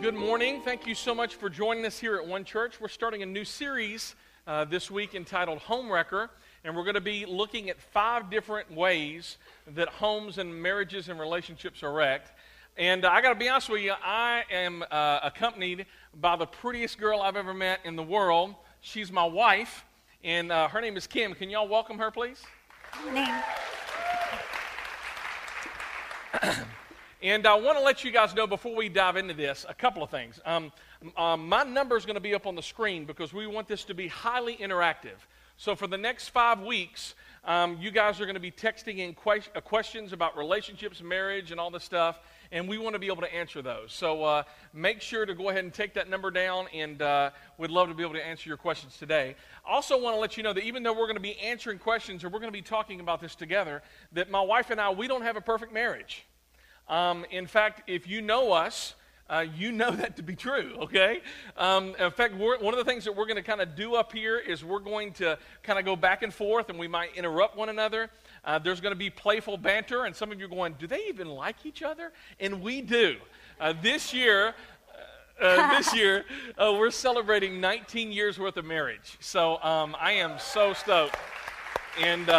good morning. Thank you so much for joining us here at One Church. We're starting a new series uh, this week entitled Home Wrecker, and we're going to be looking at five different ways that homes and marriages and relationships are wrecked. And uh, I got to be honest with you, I am uh, accompanied by the prettiest girl I've ever met in the world. She's my wife, and uh, her name is Kim. Can y'all welcome her, please? Morning. And I want to let you guys know before we dive into this a couple of things. Um, um, my number is going to be up on the screen because we want this to be highly interactive. So for the next five weeks, um, you guys are going to be texting in que- uh, questions about relationships, marriage, and all this stuff, and we want to be able to answer those. So uh, make sure to go ahead and take that number down, and uh, we'd love to be able to answer your questions today. Also want to let you know that even though we're going to be answering questions or we're going to be talking about this together, that my wife and I, we don't have a perfect marriage. Um, in fact, if you know us, uh, you know that to be true, okay? Um, in fact, one of the things that we're going to kind of do up here is we're going to kind of go back and forth and we might interrupt one another. Uh, there's going to be playful banter, and some of you are going, Do they even like each other? And we do. Uh, this year, uh, uh, this year, uh, we're celebrating 19 years worth of marriage. So um, I am so stoked. And.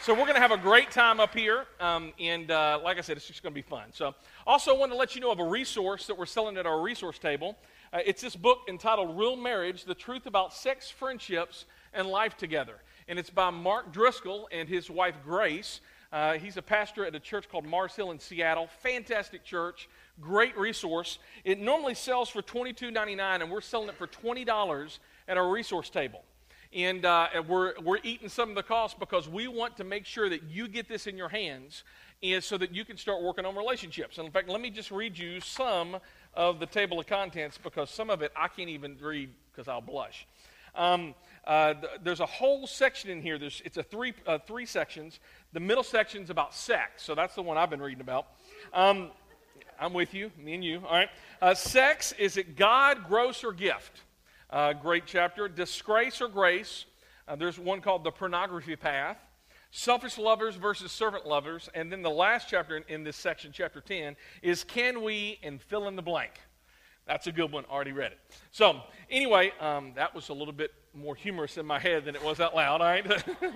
So we're going to have a great time up here, um, and uh, like I said, it's just going to be fun. So, also I want to let you know of a resource that we're selling at our resource table. Uh, it's this book entitled "Real Marriage: The Truth About Sex, Friendships, and Life Together," and it's by Mark Driscoll and his wife Grace. Uh, he's a pastor at a church called Mars Hill in Seattle. Fantastic church, great resource. It normally sells for $22.99, and we're selling it for $20 at our resource table. And, uh, we're, we're eating some of the cost because we want to make sure that you get this in your hands and so that you can start working on relationships. And in fact, let me just read you some of the table of contents because some of it I can't even read because I'll blush. Um, uh, th- there's a whole section in here. There's, it's a three, uh, three sections. The middle section's about sex, so that's the one I've been reading about. Um, I'm with you, me and you. All right. Uh, sex is it God, gross, or gift? Uh, great chapter. Disgrace or grace. Uh, there's one called The Pornography Path. Selfish lovers versus servant lovers. And then the last chapter in, in this section, chapter 10, is Can We and fill in the blank. That's a good one. Already read it. So, anyway, um, that was a little bit more humorous in my head than it was out loud. All right. all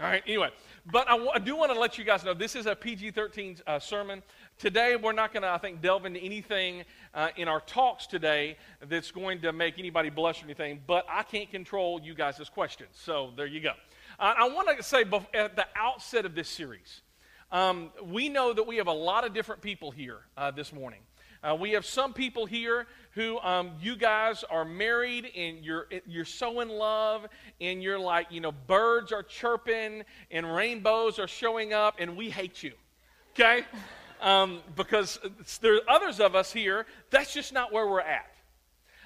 right. Anyway, but I, w- I do want to let you guys know this is a PG 13 uh, sermon. Today, we're not going to, I think, delve into anything uh, in our talks today that's going to make anybody blush or anything, but I can't control you guys' questions. So there you go. Uh, I want to say at the outset of this series, um, we know that we have a lot of different people here uh, this morning. Uh, we have some people here who um, you guys are married and you're, you're so in love and you're like, you know, birds are chirping and rainbows are showing up and we hate you. Okay? Um, because there are others of us here, that's just not where we're at.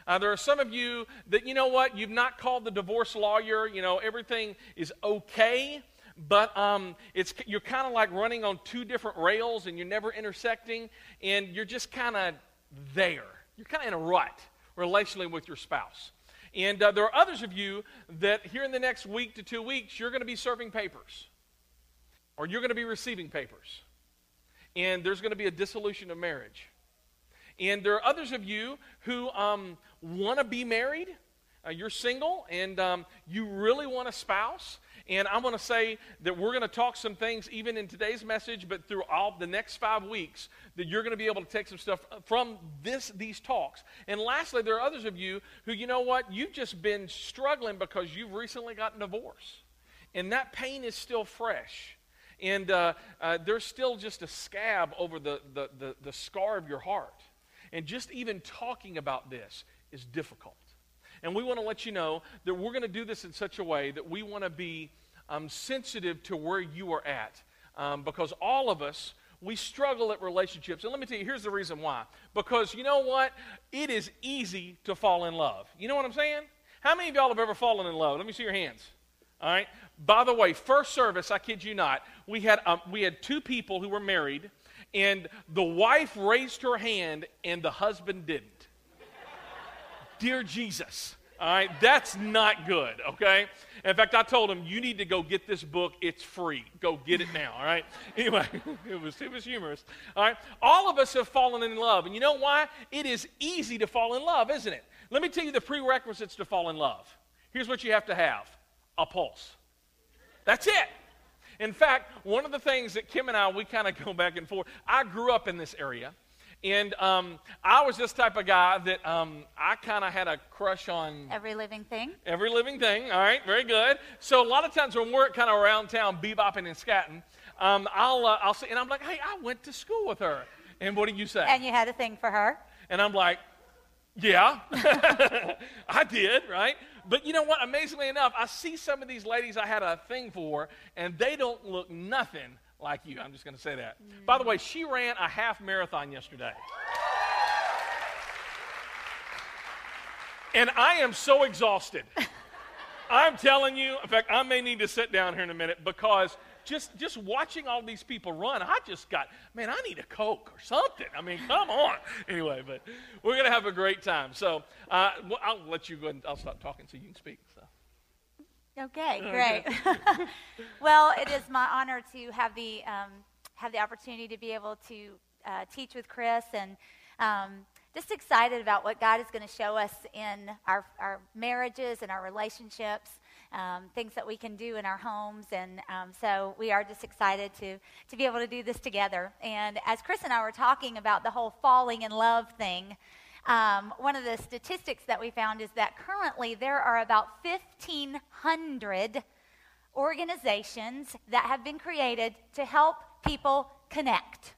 Uh, there are some of you that, you know what, you've not called the divorce lawyer, you know, everything is okay, but um, it's, you're kind of like running on two different rails and you're never intersecting, and you're just kind of there. You're kind of in a rut relationally with your spouse. And uh, there are others of you that here in the next week to two weeks, you're going to be serving papers or you're going to be receiving papers and there's going to be a dissolution of marriage. And there are others of you who um, want to be married. Uh, you're single and um, you really want a spouse. And I'm going to say that we're going to talk some things even in today's message, but through all the next five weeks, that you're going to be able to take some stuff from this, these talks. And lastly, there are others of you who, you know what, you've just been struggling because you've recently gotten a divorce. And that pain is still fresh and uh, uh, there's still just a scab over the, the, the, the scar of your heart. And just even talking about this is difficult. And we want to let you know that we're going to do this in such a way that we want to be um, sensitive to where you are at. Um, because all of us, we struggle at relationships. And let me tell you, here's the reason why. Because you know what? It is easy to fall in love. You know what I'm saying? How many of y'all have ever fallen in love? Let me see your hands. All right. By the way, first service, I kid you not, we had, um, we had two people who were married, and the wife raised her hand and the husband didn't. Dear Jesus. All right, that's not good, okay? In fact, I told him, you need to go get this book. It's free. Go get it now, all right? Anyway, it was, it was humorous. All right, all of us have fallen in love. And you know why? It is easy to fall in love, isn't it? Let me tell you the prerequisites to fall in love. Here's what you have to have a pulse. That's it. In fact, one of the things that Kim and I, we kind of go back and forth. I grew up in this area. And um, I was this type of guy that um, I kind of had a crush on every living thing. Every living thing. All right, very good. So a lot of times when we're kind of around town bebopping and scatting, um, I'll uh, I'll say, and I'm like, hey, I went to school with her. And what do you say? And you had a thing for her. And I'm like, yeah, I did, right? But you know what? Amazingly enough, I see some of these ladies I had a thing for, and they don't look nothing like you. I'm just going to say that. Mm. By the way, she ran a half marathon yesterday. and I am so exhausted. I'm telling you, in fact, I may need to sit down here in a minute because just just watching all these people run, I just got, man, I need a Coke or something. I mean, come on. Anyway, but we're going to have a great time. So uh, I'll let you go and I'll stop talking so you can speak. So. Okay, great. well, it is my honor to have the um, have the opportunity to be able to uh, teach with Chris, and um, just excited about what God is going to show us in our our marriages and our relationships, um, things that we can do in our homes, and um, so we are just excited to to be able to do this together. And as Chris and I were talking about the whole falling in love thing. Um, one of the statistics that we found is that currently there are about 1,500 organizations that have been created to help people connect,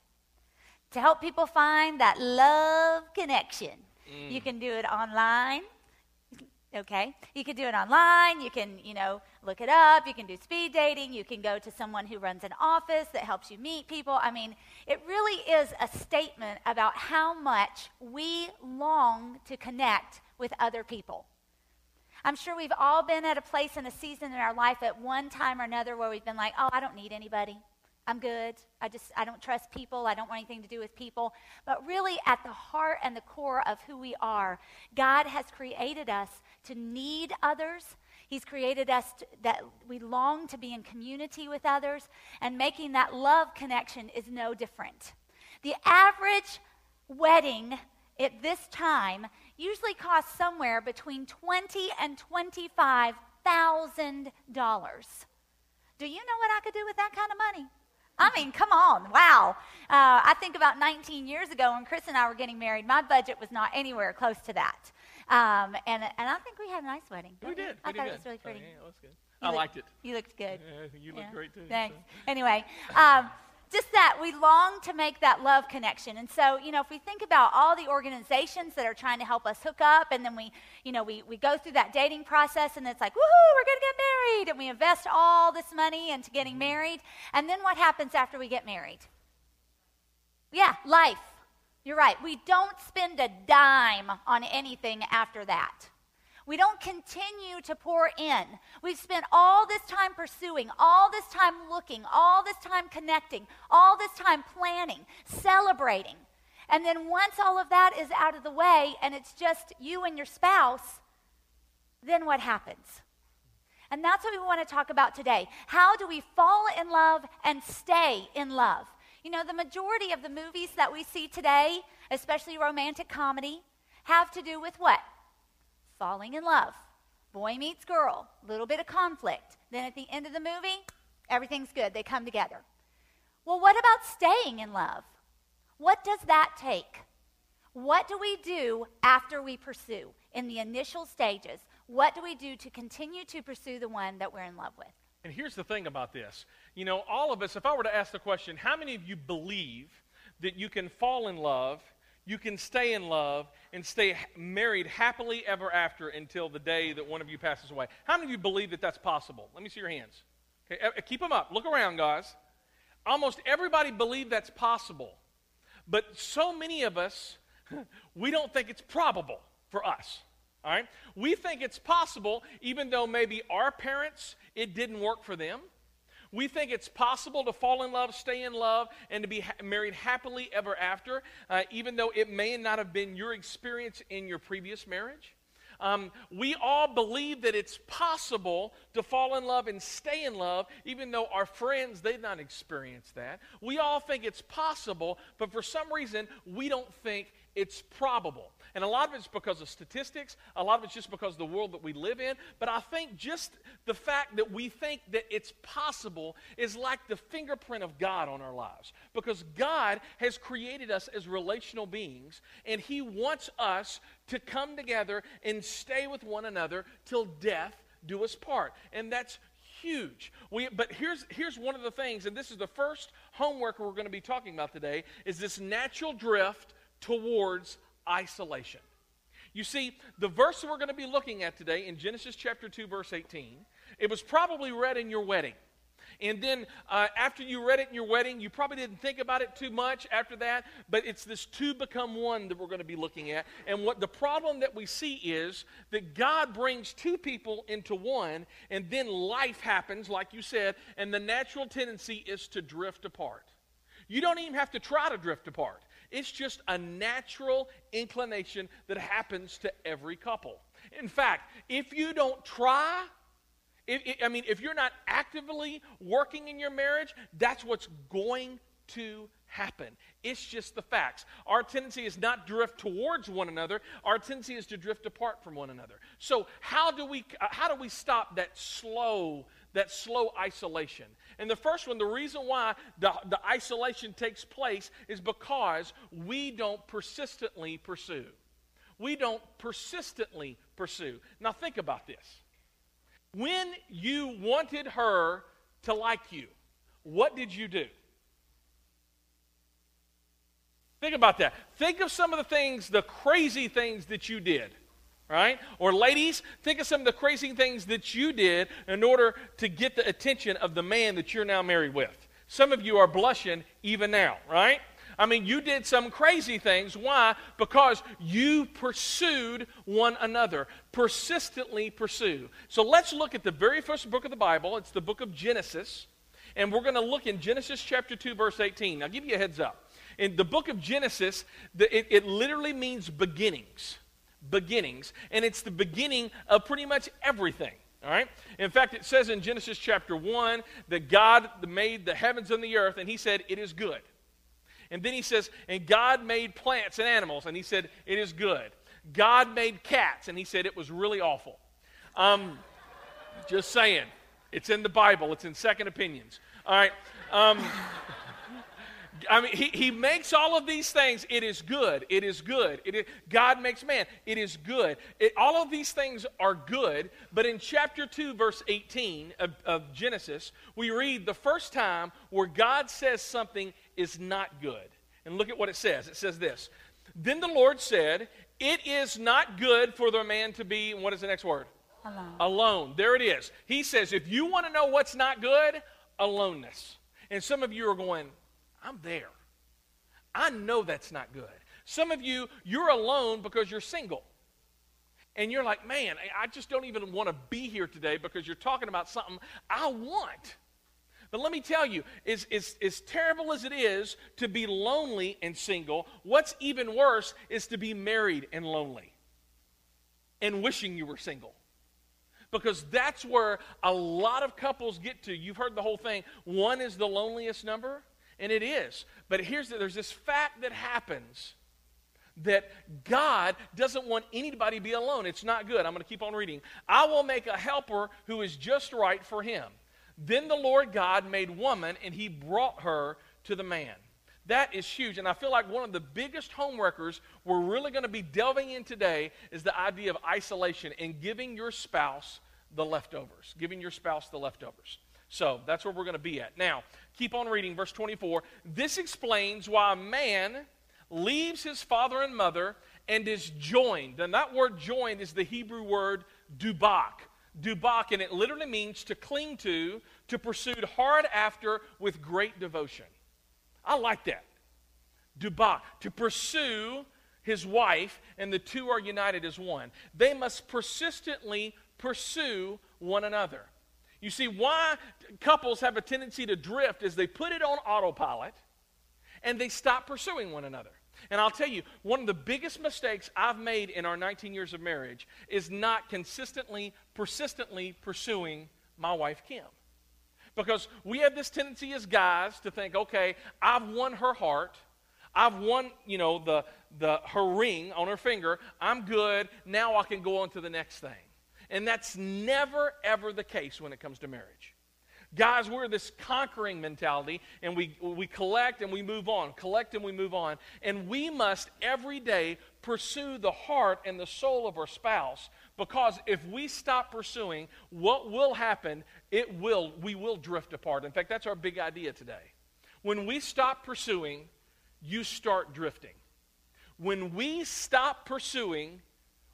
to help people find that love connection. Mm. You can do it online, okay? You can do it online. You can, you know, look it up. You can do speed dating. You can go to someone who runs an office that helps you meet people. I mean, it really is a statement about how much we long to connect with other people. I'm sure we've all been at a place in a season in our life at one time or another where we've been like, oh, I don't need anybody. I'm good. I just, I don't trust people. I don't want anything to do with people. But really, at the heart and the core of who we are, God has created us to need others. He's created us to, that we long to be in community with others, and making that love connection is no different. The average wedding at this time usually costs somewhere between twenty and twenty-five thousand dollars. Do you know what I could do with that kind of money? I mean, come on, wow. Uh, I think about 19 years ago when Chris and I were getting married, my budget was not anywhere close to that. Um, and, and I think we had a nice wedding. We did. I we thought did it was really pretty. Oh, yeah, it was good. You I looked, liked it. You looked good. Yeah, you looked yeah. great too. Thanks. So. Anyway, um, just that we long to make that love connection. And so, you know, if we think about all the organizations that are trying to help us hook up, and then we, you know, we, we go through that dating process, and it's like, woohoo, we're going to get married, and we invest all this money into getting mm-hmm. married. And then what happens after we get married? Yeah, life. You're right. We don't spend a dime on anything after that. We don't continue to pour in. We've spent all this time pursuing, all this time looking, all this time connecting, all this time planning, celebrating. And then once all of that is out of the way and it's just you and your spouse, then what happens? And that's what we want to talk about today. How do we fall in love and stay in love? You know, the majority of the movies that we see today, especially romantic comedy, have to do with what? Falling in love. Boy meets girl, little bit of conflict. Then at the end of the movie, everything's good. They come together. Well, what about staying in love? What does that take? What do we do after we pursue in the initial stages? What do we do to continue to pursue the one that we're in love with? And here's the thing about this. You know, all of us, if I were to ask the question, how many of you believe that you can fall in love you can stay in love and stay married happily ever after until the day that one of you passes away. How many of you believe that that's possible? Let me see your hands. Okay, keep them up. Look around, guys. Almost everybody believe that's possible. But so many of us, we don't think it's probable for us. All right? We think it's possible even though maybe our parents it didn't work for them. We think it's possible to fall in love, stay in love, and to be ha- married happily ever after, uh, even though it may not have been your experience in your previous marriage. Um, we all believe that it's possible to fall in love and stay in love, even though our friends, they've not experienced that. We all think it's possible, but for some reason, we don't think it's probable. And a lot of it's because of statistics, a lot of it's just because of the world that we live in. But I think just the fact that we think that it's possible is like the fingerprint of God on our lives. Because God has created us as relational beings, and He wants us to come together and stay with one another till death do us part. And that's huge. We, but here's, here's one of the things, and this is the first home wrecker we're going to be talking about today, is this natural drift towards isolation. You see, the verse we're going to be looking at today in Genesis chapter 2, verse 18, it was probably read in your wedding. And then uh, after you read it in your wedding, you probably didn't think about it too much after that, but it's this two become one that we're going to be looking at. And what the problem that we see is that God brings two people into one, and then life happens, like you said, and the natural tendency is to drift apart. You don't even have to try to drift apart. It's just a natural inclination that happens to every couple. In fact, if you don't try, I mean, if you're not actively working in your marriage, that's what's going to happen. It's just the facts. Our tendency is not drift towards one another. Our tendency is to drift apart from one another. So how do we uh, how do we stop that slow that slow isolation? And the first one, the reason why the, the isolation takes place is because we don't persistently pursue. We don't persistently pursue. Now, think about this. When you wanted her to like you, what did you do? Think about that. Think of some of the things, the crazy things that you did right? Or ladies, think of some of the crazy things that you did in order to get the attention of the man that you're now married with. Some of you are blushing even now, right? I mean, you did some crazy things. Why? Because you pursued one another. Persistently pursue. So let's look at the very first book of the Bible. It's the book of Genesis. And we're going to look in Genesis chapter 2, verse 18. I'll give you a heads up. In the book of Genesis, the, it, it literally means beginnings beginnings, and it's the beginning of pretty much everything. All right? In fact, it says in Genesis chapter 1 that God made the heavens and the earth, and he said, It is good. And then he says, And God made plants and animals, and he said, It is good. God made cats, and he said, It was really awful. Um, just saying. It's in the Bible, it's in Second Opinions. All right? Um, I mean, he, he makes all of these things. It is good. It is good. It is, God makes man. It is good. It, all of these things are good. But in chapter 2, verse 18 of, of Genesis, we read the first time where God says something is not good. And look at what it says. It says this Then the Lord said, It is not good for the man to be, what is the next word? Alone. Alone. There it is. He says, If you want to know what's not good, aloneness. And some of you are going, I'm there. I know that's not good. Some of you, you're alone because you're single. And you're like, man, I just don't even want to be here today because you're talking about something I want. But let me tell you, as, as, as terrible as it is to be lonely and single, what's even worse is to be married and lonely and wishing you were single. Because that's where a lot of couples get to. You've heard the whole thing. One is the loneliest number, and it is. But here's the, there's this fact that happens that God doesn't want anybody to be alone. It's not good. I'm going to keep on reading. I will make a helper who is just right for him. Then the Lord God made woman, and he brought her to the man. That is huge. And I feel like one of the biggest home wreckers we're really going to be delving in today is the idea of isolation and giving your spouse the leftovers. Giving your spouse the leftovers. So that's where we're going to be at. Now, keep on reading, verse 24. This explains why a man leaves his father and mother and is joined. And that word joined is the Hebrew word dubak. Dubak, and it literally means to cling to, to pursue hard after with great devotion. I like that. Dubak, to pursue his wife, and the two are united as one. They must persistently pursue one another. You see, why couples have a tendency to drift is they put it on autopilot and they stop pursuing one another. And I'll tell you, one of the biggest mistakes I've made in our 19 years of marriage is not consistently, persistently pursuing my wife, Kim. Because we have this tendency as guys to think, okay, I've won her heart. I've won, you know, the, the, her ring on her finger. I'm good. Now I can go on to the next thing. And that's never, ever the case when it comes to marriage. Guys, we're this conquering mentality, and we, we collect and we move on, collect and we move on. And we must every day pursue the heart and the soul of our spouse because if we stop pursuing, what will happen? It will, we will drift apart. In fact, that's our big idea today. When we stop pursuing, you start drifting. When we stop pursuing,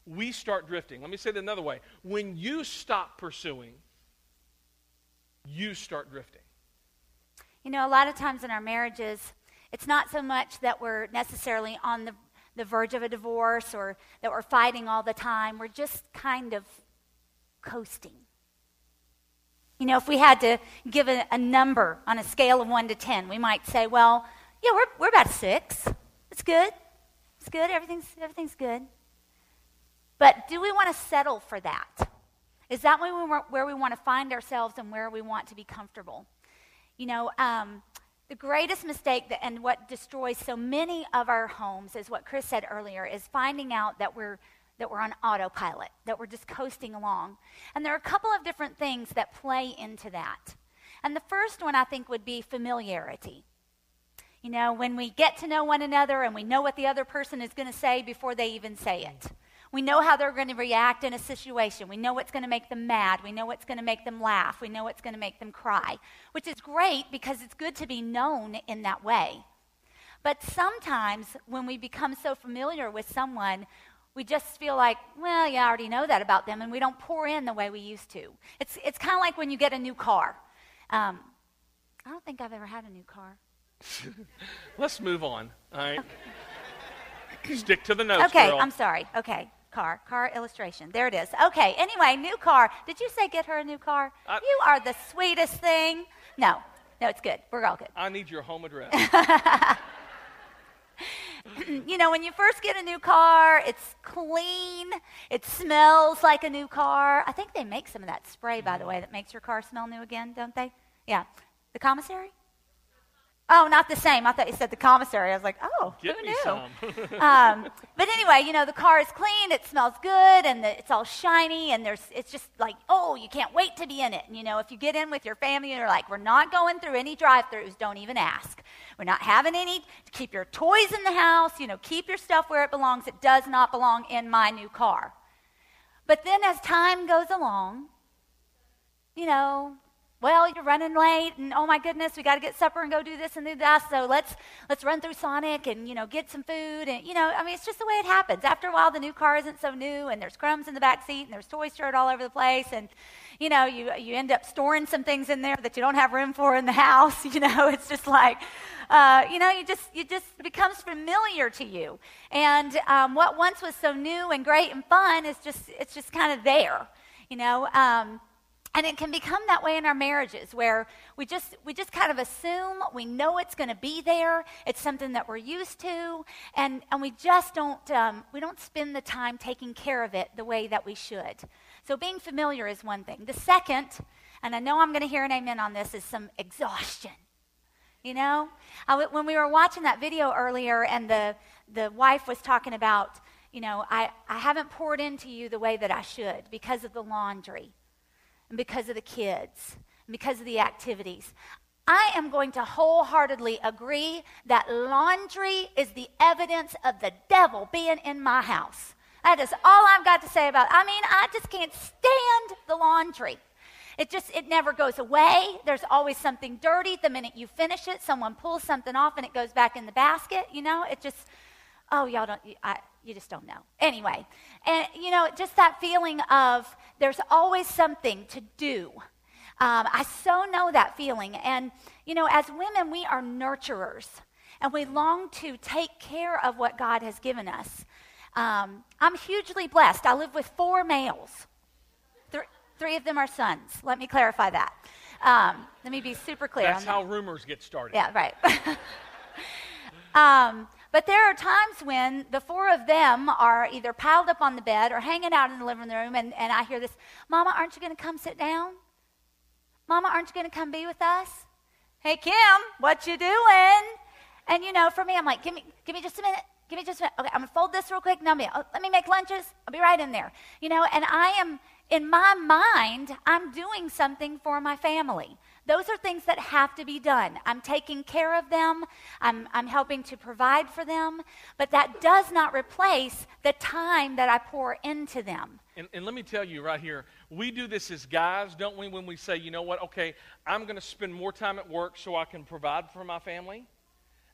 we start drifting. Let me say it another way. When you stop pursuing, you start drifting. You know, a lot of times in our marriages, it's not so much that we're necessarily on the, the verge of a divorce or that we're fighting all the time. We're just kind of coasting. You know, if we had to give a, a number on a scale of 1 to 10, we might say, well, yeah, we're, we're about 6. It's good. It's good. Everything's, everything's good. But do we want to settle for that? Is that where we, want to find ourselves and where we want to be comfortable? You know, um, the greatest mistake that, and what destroys so many of our homes is what Chris said earlier is finding out that we're that we're on autopilot, that we're just coasting along. And there are a couple of different things that play into that. And the first one I think would be familiarity. You know, when we get to know one another and we know what the other person is going to say before they even say it. We know how they're going to react in a situation. We know what's going to make them mad. We know what's going to make them laugh. We know what's going to make them cry, which is great because it's good to be known in that way. But sometimes when we become so familiar with someone, we just feel like, well, yeah, I already know that about them, and we don't pour in the way we used to. It's, it's kind of like when you get a new car. Um, I don't think I've ever had a new car. Let's move on. All right. Stick to the notes. Okay, girl. I'm sorry. Okay car. Car illustration. There it is. Okay, anyway, new car. Did you say get her a new car? I, you are the sweetest thing. No, no, it's good. We're all good. I need your home address. you know, when you first get a new car, it's clean. It smells like a new car. I think they make some of that spray, by the mm-hmm. way, that makes your car smell new again, don't they? Yeah. The commissary? Oh, not the same. I thought you said the commissary. I was like, oh, Get who me knew? some. um, but anyway, you know, the car is clean. It smells good, and the, it's all shiny, and there's it's just like, oh, you can't wait to be in it. And you know, if you get in with your family, and you're like, we're not going through any drive-throughs. Don't even ask. We're not having any. Keep your toys in the house. You know, keep your stuff where it belongs. It does not belong in my new car. But then, as time goes along, you know, well, you're running late, and oh my goodness, we got to get supper and go do this and do that. So let's let's run through Sonic and you know get some food, and you know, I mean, it's just the way it happens. After a while, the new car isn't so new, and there's crumbs in the back seat, and there's toys strewed all over the place, and you know, you you end up storing some things in there that you don't have room for in the house. You know, it's just like, uh, you know, you just you just becomes familiar to you, and um, what once was so new and great and fun is just it's just kind of there. You know. Um, and it can become that way in our marriages where we just, we just kind of assume we know it's going to be there. It's something that we're used to. And, and we just don't, um, we don't spend the time taking care of it the way that we should. So being familiar is one thing. The second, and I know I'm going to hear an amen on this, is some exhaustion. You know? When we were watching that video earlier and the, the wife was talking about, you know, I, I haven't poured into you the way that I should because of the laundry and because of the kids, and because of the activities. I am going to wholeheartedly agree that laundry is the evidence of the devil being in my house. That is all I've got to say about it. I mean, I just can't stand the laundry. It just, it never goes away. There's always something dirty. The minute you finish it, someone pulls something off and it goes back in the basket. You know, it just, oh, y'all don't, I, you just don't know. Anyway, and you know, just that feeling of there's always something to do. Um, I so know that feeling. And, you know, as women, we are nurturers and we long to take care of what God has given us. Um, I'm hugely blessed. I live with four males, Th- three of them are sons. Let me clarify that. Um, let me be super clear. That's how rumors get started. Yeah, right. But there are times when the four of them are either piled up on the bed or hanging out in the living room, and, and I hear this Mama, aren't you going to come sit down? Mama, aren't you going to come be with us? Hey, Kim, what you doing? And you know, for me, I'm like, give me, give me just a minute. Give me just a minute. Okay, I'm gonna fold this real quick. Let me make lunches. I'll be right in there. You know, and I am in my mind, I'm doing something for my family. Those are things that have to be done. I'm taking care of them, I'm, I'm helping to provide for them, but that does not replace the time that I pour into them. And, and let me tell you right here, we do this as guys, don't we, when we say, you know what, okay, I'm going to spend more time at work so I can provide for my family?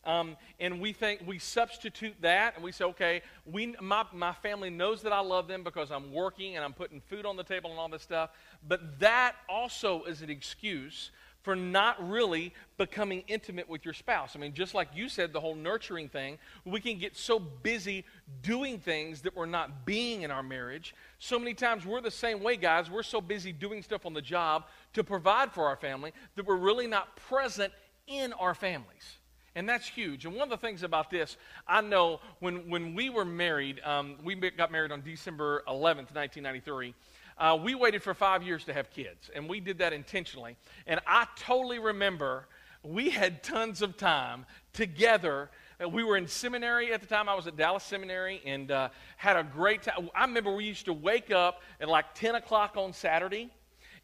Um, and we think we substitute that and we say, okay, we, my, my family knows that I love them because I'm working and I'm putting food on the table and all this stuff. But that also is an excuse for not really becoming intimate with your spouse. I mean, just like you said, the whole nurturing thing, we can get so busy doing things that we're not being in our marriage. So many times we're the same way, guys. We're so busy doing stuff on the job to provide for our family that we're really not present in our families. And that's huge. And one of the things about this, I know when, when we were married, um, we got married on December 11th, 1993. Uh, we waited for five years to have kids, and we did that intentionally. And I totally remember we had tons of time together. Uh, we were in seminary at the time. I was at Dallas Seminary and uh, had a great time. I remember we used to wake up at like 10 o'clock on Saturday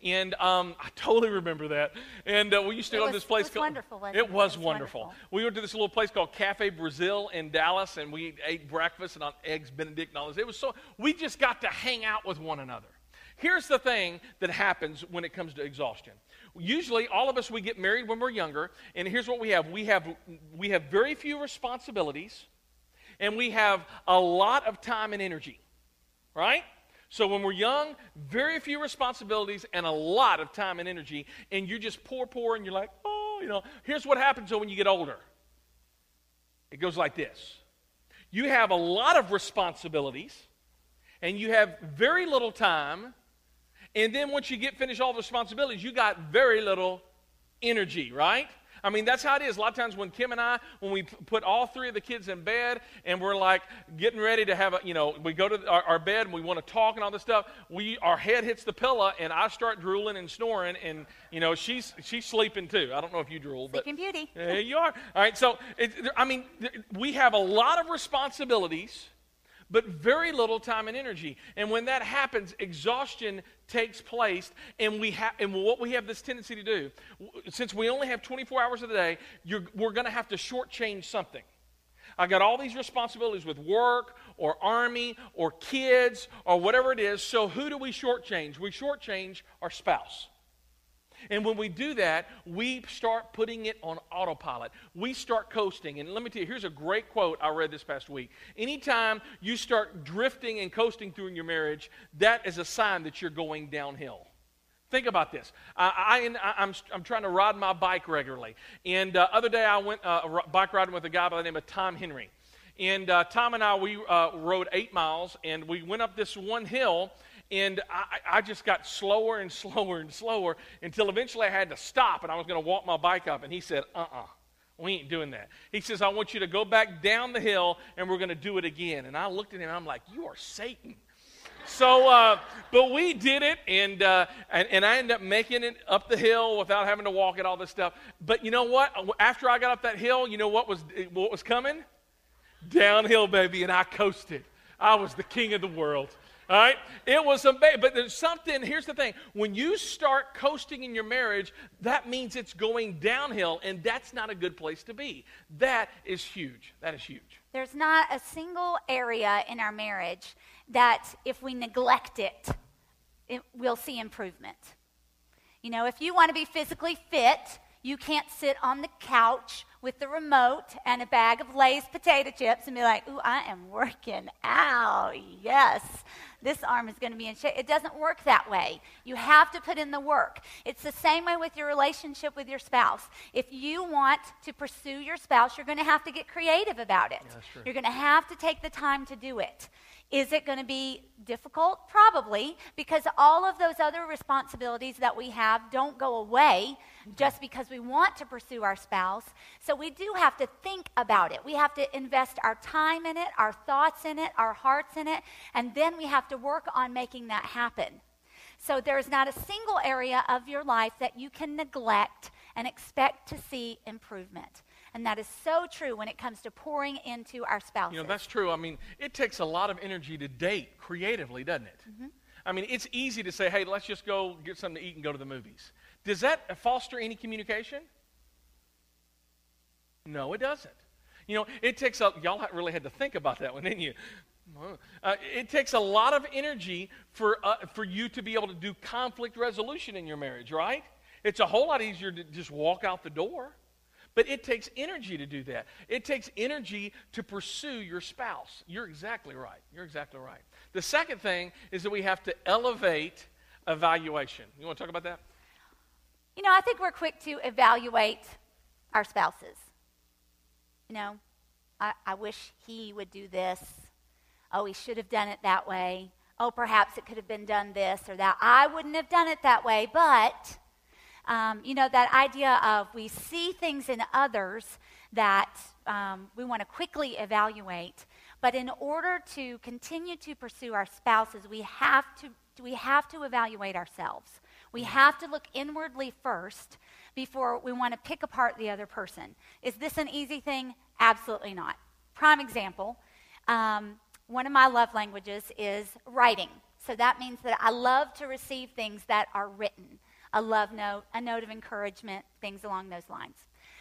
and um, I totally remember that. And uh, we used to it go was, to this place. It was called, wonderful. It, it was, wonderful. wonderful. We went to this little place called Cafe Brazil in Dallas, and we ate breakfast and on eggs Benedict and all this. It was so we just got to hang out with one another. Here's the thing that happens when it comes to exhaustion. Usually, all of us we get married when we're younger, and here's what we have: we have we have very few responsibilities, and we have a lot of time and energy. Right? So when we're young, very few responsibilities and a lot of time and energy, and you're just poor, poor, and you're like, oh, you know. Here's what happens though when you get older. It goes like this. You have a lot of responsibilities, and you have very little time, and then once you get finished all the responsibilities, you got very little energy, right? I mean, that's how it is. A lot of times when Kim and I, when we put all three of the kids in bed and we're like getting ready to have a, you know, we go to our, our bed and we want to talk and all this stuff, we, our head hits the pillow and I start drooling and snoring and, you know, she's, she's sleeping too. I don't know if you drool, but. Sleeping beauty. There you are. All right. So, it, I mean, we have a lot of responsibilities but very little time and energy. And when that happens, exhaustion takes place, and we have, and what we have this tendency to do, since we only have 24 hours of the day, we're going to have to shortchange something. I got all these responsibilities with work or army or kids or whatever it is. So who do we shortchange? We shortchange our spouse. And when we do that, we start putting it on autopilot. We start coasting. And let me tell you, here's a great quote I read this past week. Anytime you start drifting and coasting through in your marriage, that is a sign that you're going downhill. Think about this. I, am trying to ride my bike regularly. And uh, other day I went uh, bike riding with a guy by the name of Tom Henry. And uh, Tom and I, we uh, rode eight miles, and we went up this one hill and I, I, just got slower and slower and slower until eventually I had to stop and I was going to walk my bike up. And he said, uh uh-uh, uh, we ain't doing that. He says, I want you to go back down the hill and we're going to do it again. And I looked at him and I'm like, You are Satan. So, uh, but we did it, and, uh, and, and I ended up making it up the hill without having to walk it, all this stuff. But you know what? After I got up that hill, you know what was, what was coming? Downhill, baby, and I coasted. I was the king of the world. All right? It was amazing. But there's something, here's the thing. When you start coasting in your marriage, that means it's going downhill, and that's not a good place to be. That is huge. That is huge. There's not a single area in our marriage that if we neglect it, it we'll see improvement. You know, if you want to be physically fit, you can't sit on the couch with the remote and a bag of Lay's potato chips and be like, ooh, I am working out. Yes, this arm is going to be in shape. It doesn't work that way. You have to put in the work. It's the same way with your relationship with your spouse. If you want to pursue your spouse, you're going to have to get creative about it. Yeah, you're going to have to take the time to do it. Is it going to be difficult? Probably, because all of those other responsibilities that we have don't go away mm-hmm. just because we want to pursue our spouse. So we do have to think about it. We have to invest our time in it, our thoughts in it, our hearts in it, and then we have to work on making that happen. So there is not a single area of your life that you can neglect and expect to see improvement. And that is so true when it comes to pouring into our spouses. You know, that's true. I mean, it takes a lot of energy to date creatively, doesn't it? Mm-hmm. I mean, it's easy to say, hey, let's just go get something to eat and go to the movies. Does that foster any communication? No, it doesn't. You know, it takes a, y'all really had to think about that one, didn't you? Uh, it takes a lot of energy for, uh, for you to be able to do conflict resolution in your marriage, right? It's a whole lot easier to just walk out the door. But it takes energy to do that. It takes energy to pursue your spouse. You're exactly right. You're exactly right. The second thing is that we have to elevate evaluation. You want to talk about that? You know, I think we're quick to evaluate our spouses. You know, I, I wish he would do this. Oh, he should have done it that way. Oh, perhaps it could have been done this or that. I wouldn't have done it that way, but um, you know, that idea of we see things in others that um, we want to quickly evaluate. But in order to continue to pursue our spouses, we have to, we have to evaluate ourselves. We have to look inwardly first before we want to pick apart the other person. Is this an easy thing? Absolutely not. Prime example um, one of my love languages is writing. So that means that I love to receive things that are written a love note, a note of encouragement, things along those lines.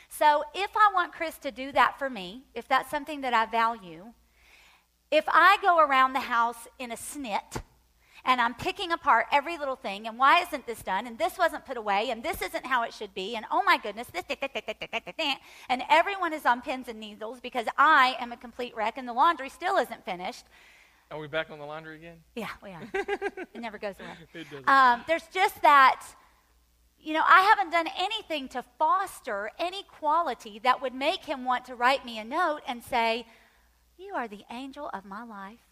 So if I want Chris to do that for me, if that's something that I value, if I go around the house in a snit and I'm picking apart every little thing, and why isn't this done, and this wasn't put away, and this isn't how it should be, and oh my goodness, this, and everyone is on pins and needles because I am a complete wreck and the laundry still isn't finished. Are we back on the laundry again? Yeah, we are. it never goes away. Um, there's just that you know, I haven't done anything to foster any quality that would make him want to write me a note and say, You are the angel of my life.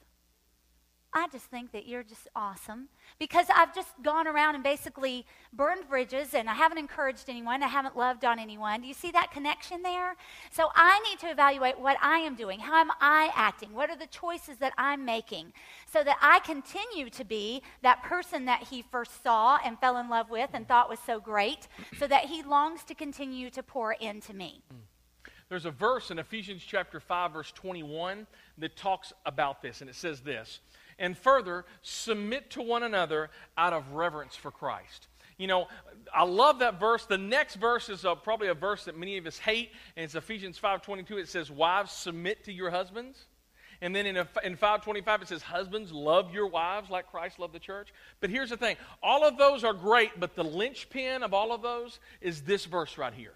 I just think that you're just awesome because I've just gone around and basically burned bridges and I haven't encouraged anyone. I haven't loved on anyone. Do you see that connection there? So I need to evaluate what I am doing. How am I acting? What are the choices that I'm making so that I continue to be that person that he first saw and fell in love with and thought was so great so that he longs to continue to pour into me. There's a verse in Ephesians chapter 5 verse 21 that talks about this and it says this and further, submit to one another out of reverence for Christ. You know, I love that verse. The next verse is probably a verse that many of us hate, and it's Ephesians 5.22. It says, wives, submit to your husbands. And then in, a, in 525, it says, Husbands, love your wives like Christ loved the church. But here's the thing all of those are great, but the linchpin of all of those is this verse right here.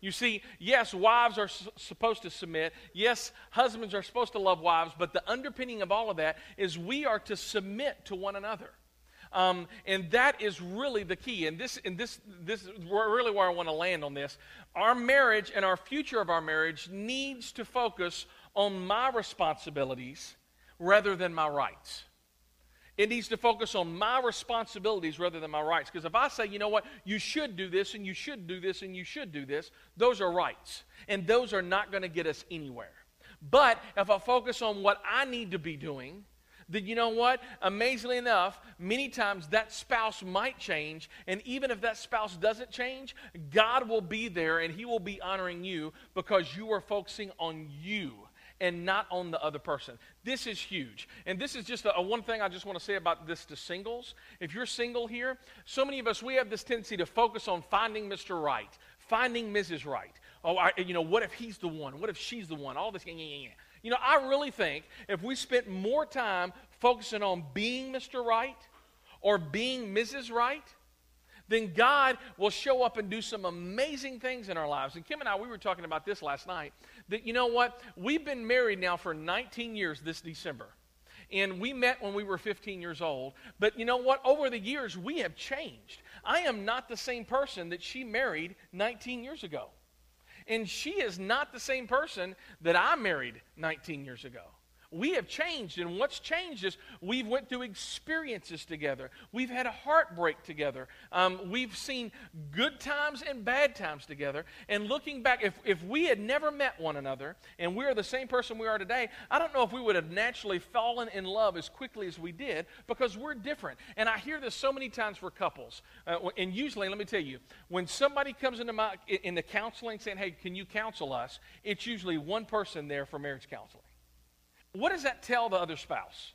You see, yes, wives are supposed to submit. Yes, husbands are supposed to love wives, but the underpinning of all of that is we are to submit to one another. Um, and that is really the key. And this, and this, this is really where I want to land on this. Our marriage and our future of our marriage needs to focus on my responsibilities rather than my rights. It needs to focus on my responsibilities rather than my rights. Because if I say, you know what, you should do this and you should do this and you should do this, those are rights. And those are not going to get us anywhere. But if I focus on what I need to be doing, then you know what? Amazingly enough, many times that spouse might change. And even if that spouse doesn't change, God will be there and He will be honoring you because you are focusing on you and not on the other person. This is huge. And this is just a, a, one thing I just want to say about this to singles. If you're single here, so many of us, we have this tendency to focus on finding Mr. Right, finding Mrs. Right. Oh, I, you know, what if he's the one? What if she's the one? All this. Yeah, yeah, yeah. You know, I really think if we spent more time focusing on being Mr. Right or being Mrs. Right, then God will show up and do some amazing things in our lives. And Kim and I, we were talking about this last night that, you know what? We've been married now for 19 years this December. And we met when we were 15 years old. But you know what? Over the years, we have changed. I am not the same person that she married 19 years ago. And she is not the same person that I married 19 years ago. We have changed and what's changed is we've went through experiences together. We've had a heartbreak together. Um, we've seen good times and bad times together. And looking back if, if we had never met one another and we are the same person we are today i don't know if we would have naturally fallen in love as quickly as we did because we're different. And i hear this so many times for couples. Uh, and usually let me tell you when somebody comes into my in the counseling saying hey can you counsel us? it's usually one person there for marriage counseling what does that tell the other spouse?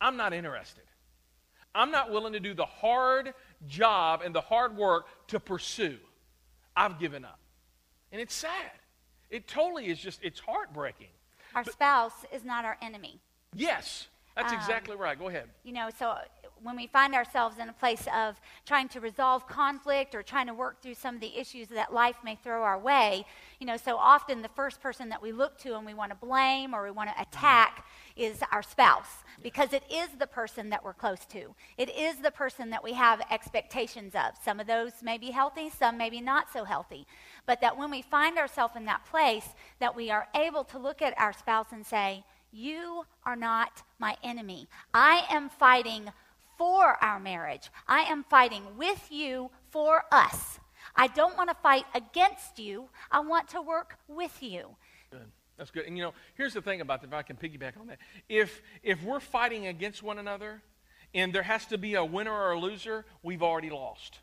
I'm not interested. I'm not willing to do the hard job and the hard work to pursue. I've given up. And it's sad. It totally is just, it's heartbreaking. Our but, spouse is not our enemy. Yes, that's um, exactly right. Go ahead. You know, so when we find ourselves in a place of trying to resolve conflict or trying to work through some of the issues that life may throw our way, you know, so often the first person that we look to and we want to blame or we want to mm-hmm. attack is our spouse because it is the person that we're close to. It is the person that we have expectations of. Some of those may be healthy, some may be not so healthy. But that when we find ourselves in that place, that we are able to look at our spouse and say, You are not my enemy. I am fighting for our marriage. I am fighting with you for us. I don't want to fight against you. I want to work with you. Good. That's good. And you know, here's the thing about that, if I can piggyback on that. If if we're fighting against one another and there has to be a winner or a loser, we've already lost.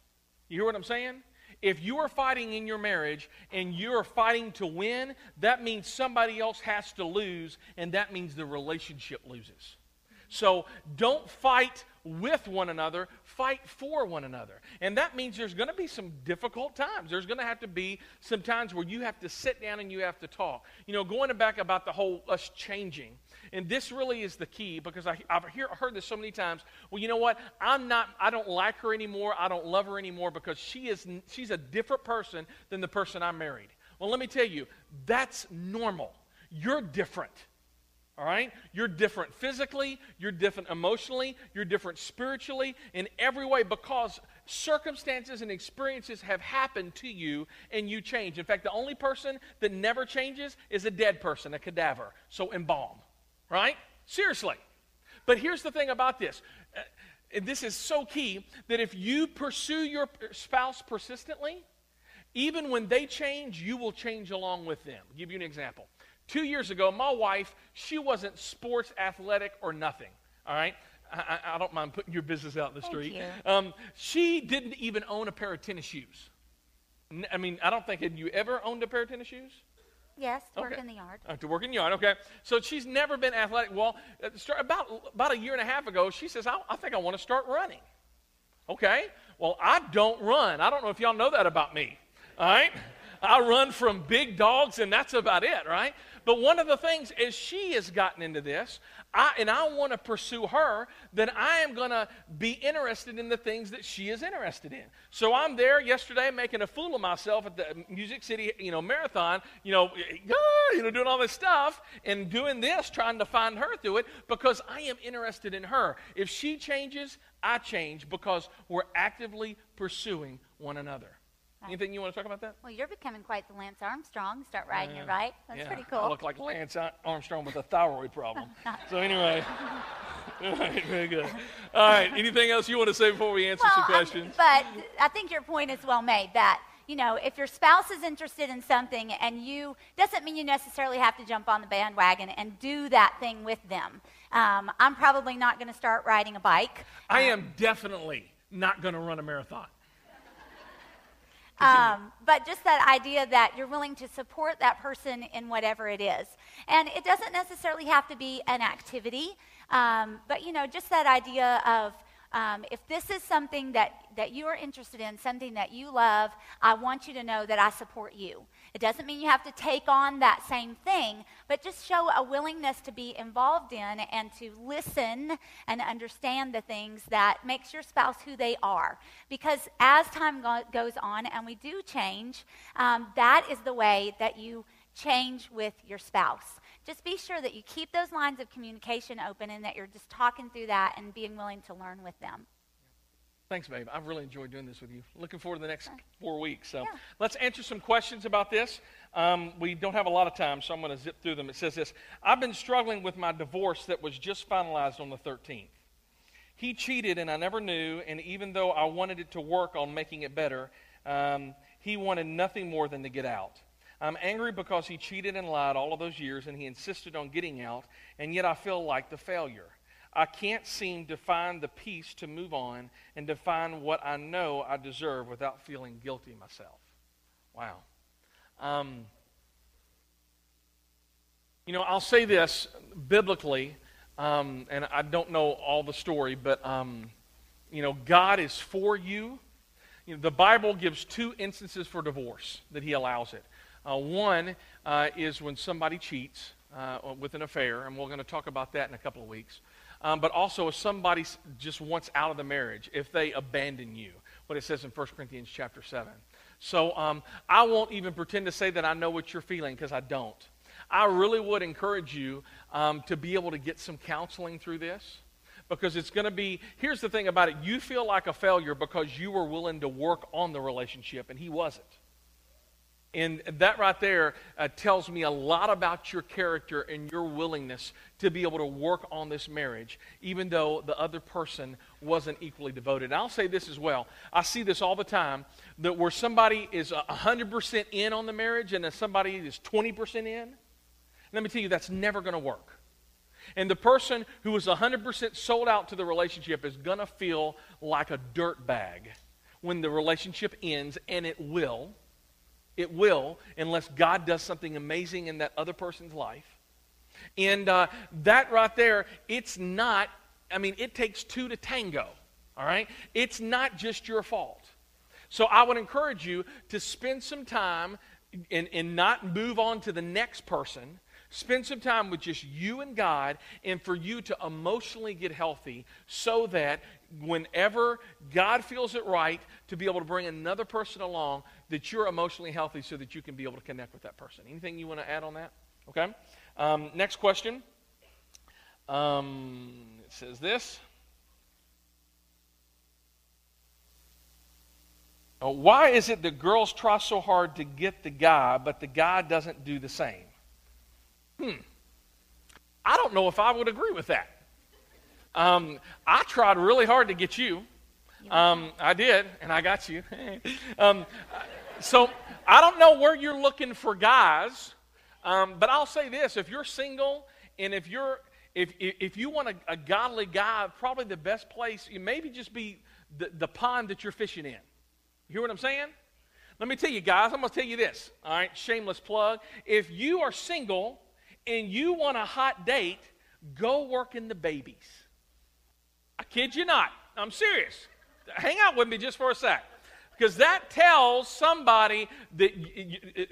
You hear what I'm saying? If you are fighting in your marriage and you're fighting to win, that means somebody else has to lose, and that means the relationship loses. So don't fight with one another, fight for one another. And that means there's going to be some difficult times. There's going to have to be some times where you have to sit down and you have to talk. You know, going back about the whole us changing. And this really is the key because I, have hear, heard this so many times. Well, you know what? I'm not, I don't like her anymore. I don't love her anymore because she is, she's a different person than the person I married. Well, let me tell you, that's normal. You're different. All right? You're different physically, you're different emotionally, you're different spiritually, in every way because circumstances and experiences have happened to you and you change. In fact, the only person that never changes is a dead person, a cadaver. So embalm. Right? Seriously. But here's the thing about this. Uh, and this is so key that if you pursue your spouse persistently, even when they change, you will change along with them. I'll give you an example. Two years ago, my wife, she wasn't sports athletic or nothing, all right? I, I, don't mind putting your business out in the street. Um, she didn't even own a pair of tennis shoes. I mean, I don't think, had you ever owned a pair of tennis shoes? Yes, to okay. work in the yard. Uh, to work in the yard, okay. So she's never been athletic. Well, uh, about, about a year and a half ago, she says, I, I think I want to start running. Okay. Well, I don't run. I don't know if y'all know that about me. All right. I run from big dogs, and that's about it, right? But one of the things is she has gotten into this, I, and I want to pursue her, then I am going to be interested in the things that she is interested in. So I'm there yesterday making a fool of myself at the Music City, you know, marathon, you know, eh, ah, you know, doing all this stuff and doing this, trying to find her through it because I am interested in her. If she changes, I change because we're actively pursuing one another. Anything you want to talk about that? Well, you're becoming quite the Lance Armstrong. Start riding it, right? That's yeah. pretty cool. I look like Lance Armstrong with a thyroid problem. so anyway, all right, very good. All right, anything else you want to say before we answer well, some questions? but I think your point is well made. That you know, if your spouse is interested in something and you doesn't mean you necessarily have to jump on the bandwagon and do that thing with them. Um, I'm probably not going to start riding a bike. I um, am definitely not going to run a marathon. Um, but just that idea that you're willing to support that person in whatever it is. And it doesn't necessarily have to be an activity, um, but you know, just that idea of um, if this is something that, that you are interested in, something that you love, I want you to know that I support you. It doesn't mean you have to take on that same thing, but just show a willingness to be involved in and to listen and understand the things that makes your spouse who they are. Because as time go- goes on and we do change, um, that is the way that you change with your spouse just be sure that you keep those lines of communication open and that you're just talking through that and being willing to learn with them. Thanks, babe. I've really enjoyed doing this with you. Looking forward to the next four weeks. So Yeah. let's answer some questions about this. Um, we don't have a lot of time, so I'm going to zip through them. It says this I've been struggling with my divorce that was just finalized on the 13th. He cheated, and I never knew, and even though I wanted it to work on making it better, um, he wanted nothing more than to get out. I'm angry because he cheated and lied all of those years, and he insisted on getting out, and yet I feel like the failure. I can't seem to find the peace to move on and to find what I know I deserve without feeling guilty myself. Wow. Um, you know, I'll say this biblically, um, and I don't know all the story, but, um, you know, God is for you. you know, the Bible gives two instances for divorce that He allows it. Uh, one uh, is when somebody cheats uh, with an affair, and we're going to talk about that in a couple of weeks. Um, but also if somebody just wants out of the marriage, if they abandon you, what it says in 1 Corinthians chapter 7. So um, I won't even pretend to say that I know what you're feeling because I don't. I really would encourage you um, to be able to get some counseling through this because it's going to be here's the thing about it you feel like a failure because you were willing to work on the relationship and he wasn't and that right there uh, tells me a lot about your character and your willingness to be able to work on this marriage, even though the other person wasn't equally devoted. And I'll say this as well. I see this all the time that where somebody is 100% in on the marriage and then somebody is 20% in, let me tell you, that's never going to work. And the person who is 100% sold out to the relationship is going to feel like a dirt bag when the relationship ends, and it will it will, unless God does something amazing in that other person's life. And uh, that right there, it's not, I mean, it takes two to tango, all right? It's not just your fault. So I would encourage you to spend some time and, and not move on to the next person. Spend some time with just you and God, and for you to emotionally get healthy so that whenever God feels it right to be able to bring another person along, that you're emotionally healthy so that you can be able to connect with that person. Anything you want to add on that? Okay. Um, next question. Um, it says this. Uh, why is it that girls try so hard to get the guy, but the guy doesn't do the same? Hmm. I don't know if I would agree with that. Um, I tried really hard to get you. Um, I did, and I got you. um, so I don't know where you're looking for guys, um, but I'll say this: if you're single and if you're if if you want a, a godly guy, probably the best place you maybe just be the, the pond that you're fishing in. You hear what I'm saying? Let me tell you, guys. I'm going to tell you this. All right, shameless plug. If you are single and you want a hot date, go work in the babies. I kid you not. I'm serious. Hang out with me just for a sec. Because that tells somebody that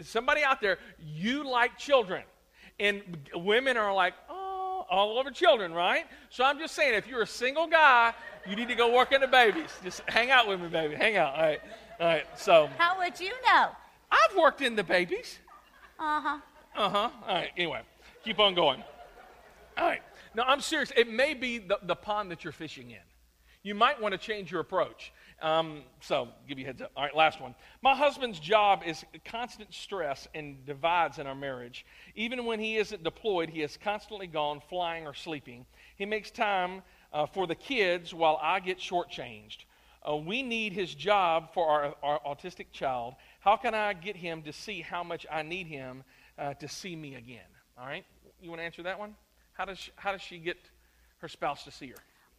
somebody out there, you like children. And women are like, oh, all over children, right? So I'm just saying, if you're a single guy, you need to go work in the babies. Just hang out with me, baby. Hang out. All right. All right. So. How would you know? I've worked in the babies. Uh huh. Uh huh. All right. Anyway, keep on going. All right. No, I'm serious. It may be the, the pond that you're fishing in. You might want to change your approach. Um, so, give you heads up. All right, last one. My husband's job is constant stress and divides in our marriage. Even when he isn't deployed, he is constantly gone, flying or sleeping. He makes time uh, for the kids while I get shortchanged. Uh, we need his job for our, our, autistic child. How can I get him to see how much I need him uh, to see me again? All right? You want to answer that one? How does she, how does she get her spouse to see her?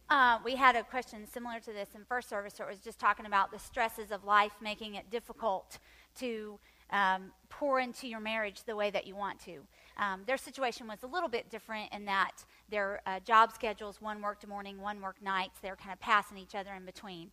Uh, we had a question similar to this in first service where it was just talking about the stresses of life making it difficult to um, pour into your marriage the way that you want to. Um, their situation was a little bit different in that their uh, job schedules, one worked morning, one worked nights. They're kind of passing each other in between.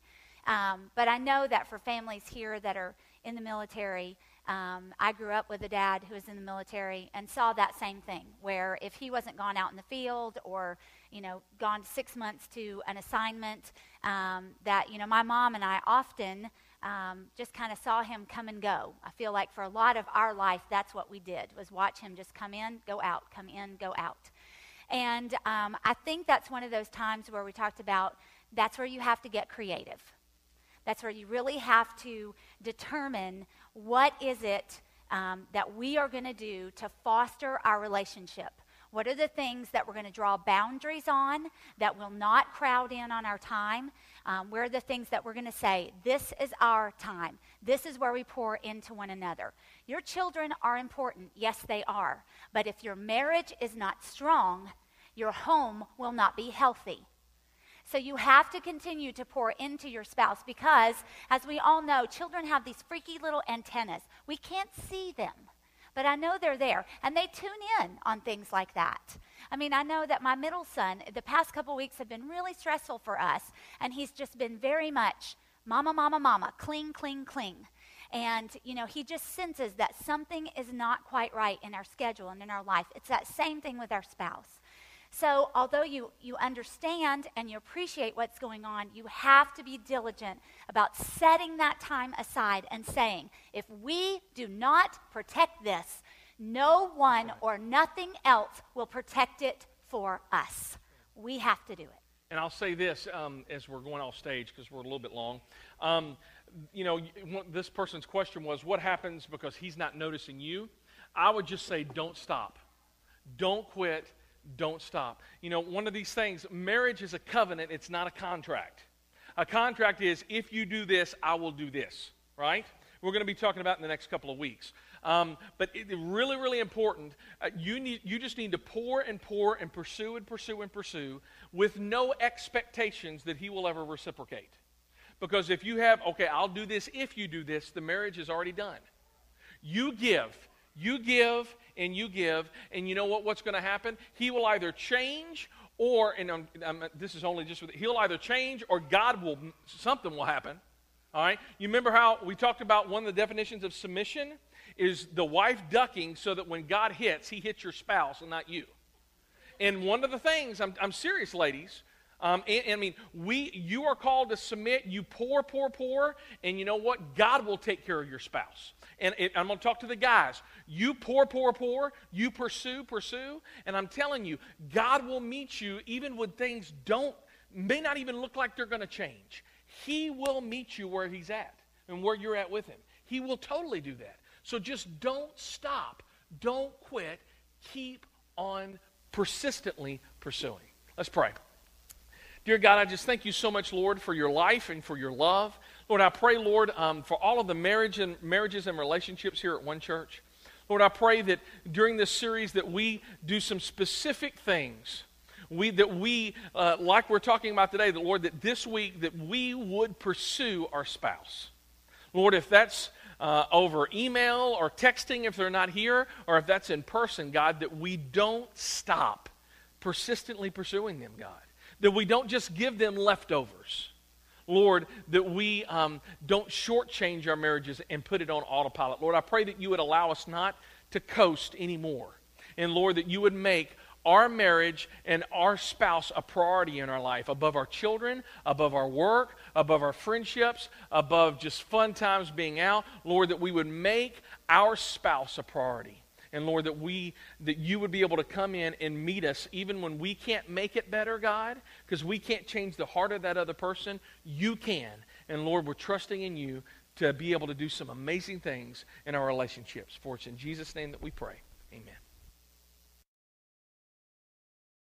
Um, but I know that for families here that are in the military, um, I grew up with a dad who was in the military and saw that same thing, where if he wasn't gone out in the field or, you know, gone six months to an assignment, um, that, you know, my mom and I often um, just kind of saw him come and go. I feel like for a lot of our life, that's what we did, was watch him just come in, go out, come in, go out. And um, I think that's one of those times where we talked about that's where you have to get creative That's where you really have to determine what is it um, that we are going to do to foster our relationship. What are the things that we're going to draw boundaries on that will not crowd in on our time? Um, where are the things that we're going to say, this is our time? This is where we pour into one another. Your children are important. Yes, they are. But if your marriage is not strong, your home will not be healthy. So you have to continue to pour into your spouse because, as we all know, children have these freaky little antennas. We can't see them, but I know they're there, and they tune in on things like that. I mean, I know that my middle son, the past couple weeks have been really stressful for us, and he's just been very much mama, mama, mama, cling, cling, cling. And, you know, he just senses that something is not quite right in our schedule and in our life. It's that same thing with our spouse. So, although you, you understand and you appreciate what's going on, you have to be diligent about setting that time aside and saying, if we do not protect this, no one or nothing else will protect it for us. We have to do it. And I'll say this um, as we're going off stage because we're a little bit long. Um, you know, this person's question was, what happens because he's not noticing you? I would just say, don't stop. Don't quit don't stop. You know, one of these things, marriage is a covenant, it's not a contract. A contract is if you do this, I will do this, right? We're going to be talking about in the next couple of weeks. Um, but it, really, really important. Uh, you, need, you just need to pour and pour and pursue and pursue and pursue with no expectations that he will ever reciprocate. Because if you have, okay, I'll do this if you do this, the marriage is already done. You give, you give, and you give, and you know what, what's going to happen? He will either change or, and I'm, I'm, this is only just with, he'll either change or God will, something will happen. All right? You remember how we talked about one of the definitions of submission is the wife ducking so that when God hits, he hits your spouse and not you. And one of the things, I'm, I'm serious, ladies, um, and, and, I mean, we, you are called to submit. You pour, pour, pour, and you know what? God will take care of your spouse. And it, I'm going to talk to the guys. You pour, pour, pour. You pursue, pursue. And I'm telling you, God will meet you even when things don't, may not even look like they're going to change. He will meet you where He's at and where you're at with Him. He will totally do that. So just don't stop. Don't quit. Keep on persistently pursuing. Let's pray. Dear God, I just thank you so much, Lord, for your life and for your love. Lord, I pray, Lord, um, for all of the marriage and marriages and relationships here at One Church. Lord, I pray that during this series that we do some specific things. We, that we, uh, like we're talking about today, that Lord, that this week that we would pursue our spouse. Lord, if that's uh, over email or texting if they're not here, or if that's in person, God, that we don't stop persistently pursuing them, God that we don't just give them leftovers. Lord, that we um, don't shortchange our marriages and put it on autopilot. Lord, I pray that you would allow us not to coast anymore. And Lord, that you would make our marriage and our spouse a priority in our life above our children, above our work, above our friendships, above just fun times being out. Lord, that we would make our spouse a priority. And Lord, that we that you would be able to come in and meet us even when we can't make it better, God, because we can't change the heart of that other person. You can. And Lord, we're trusting in you to be able to do some amazing things in our relationships. For it's in Jesus' name that we pray. Amen.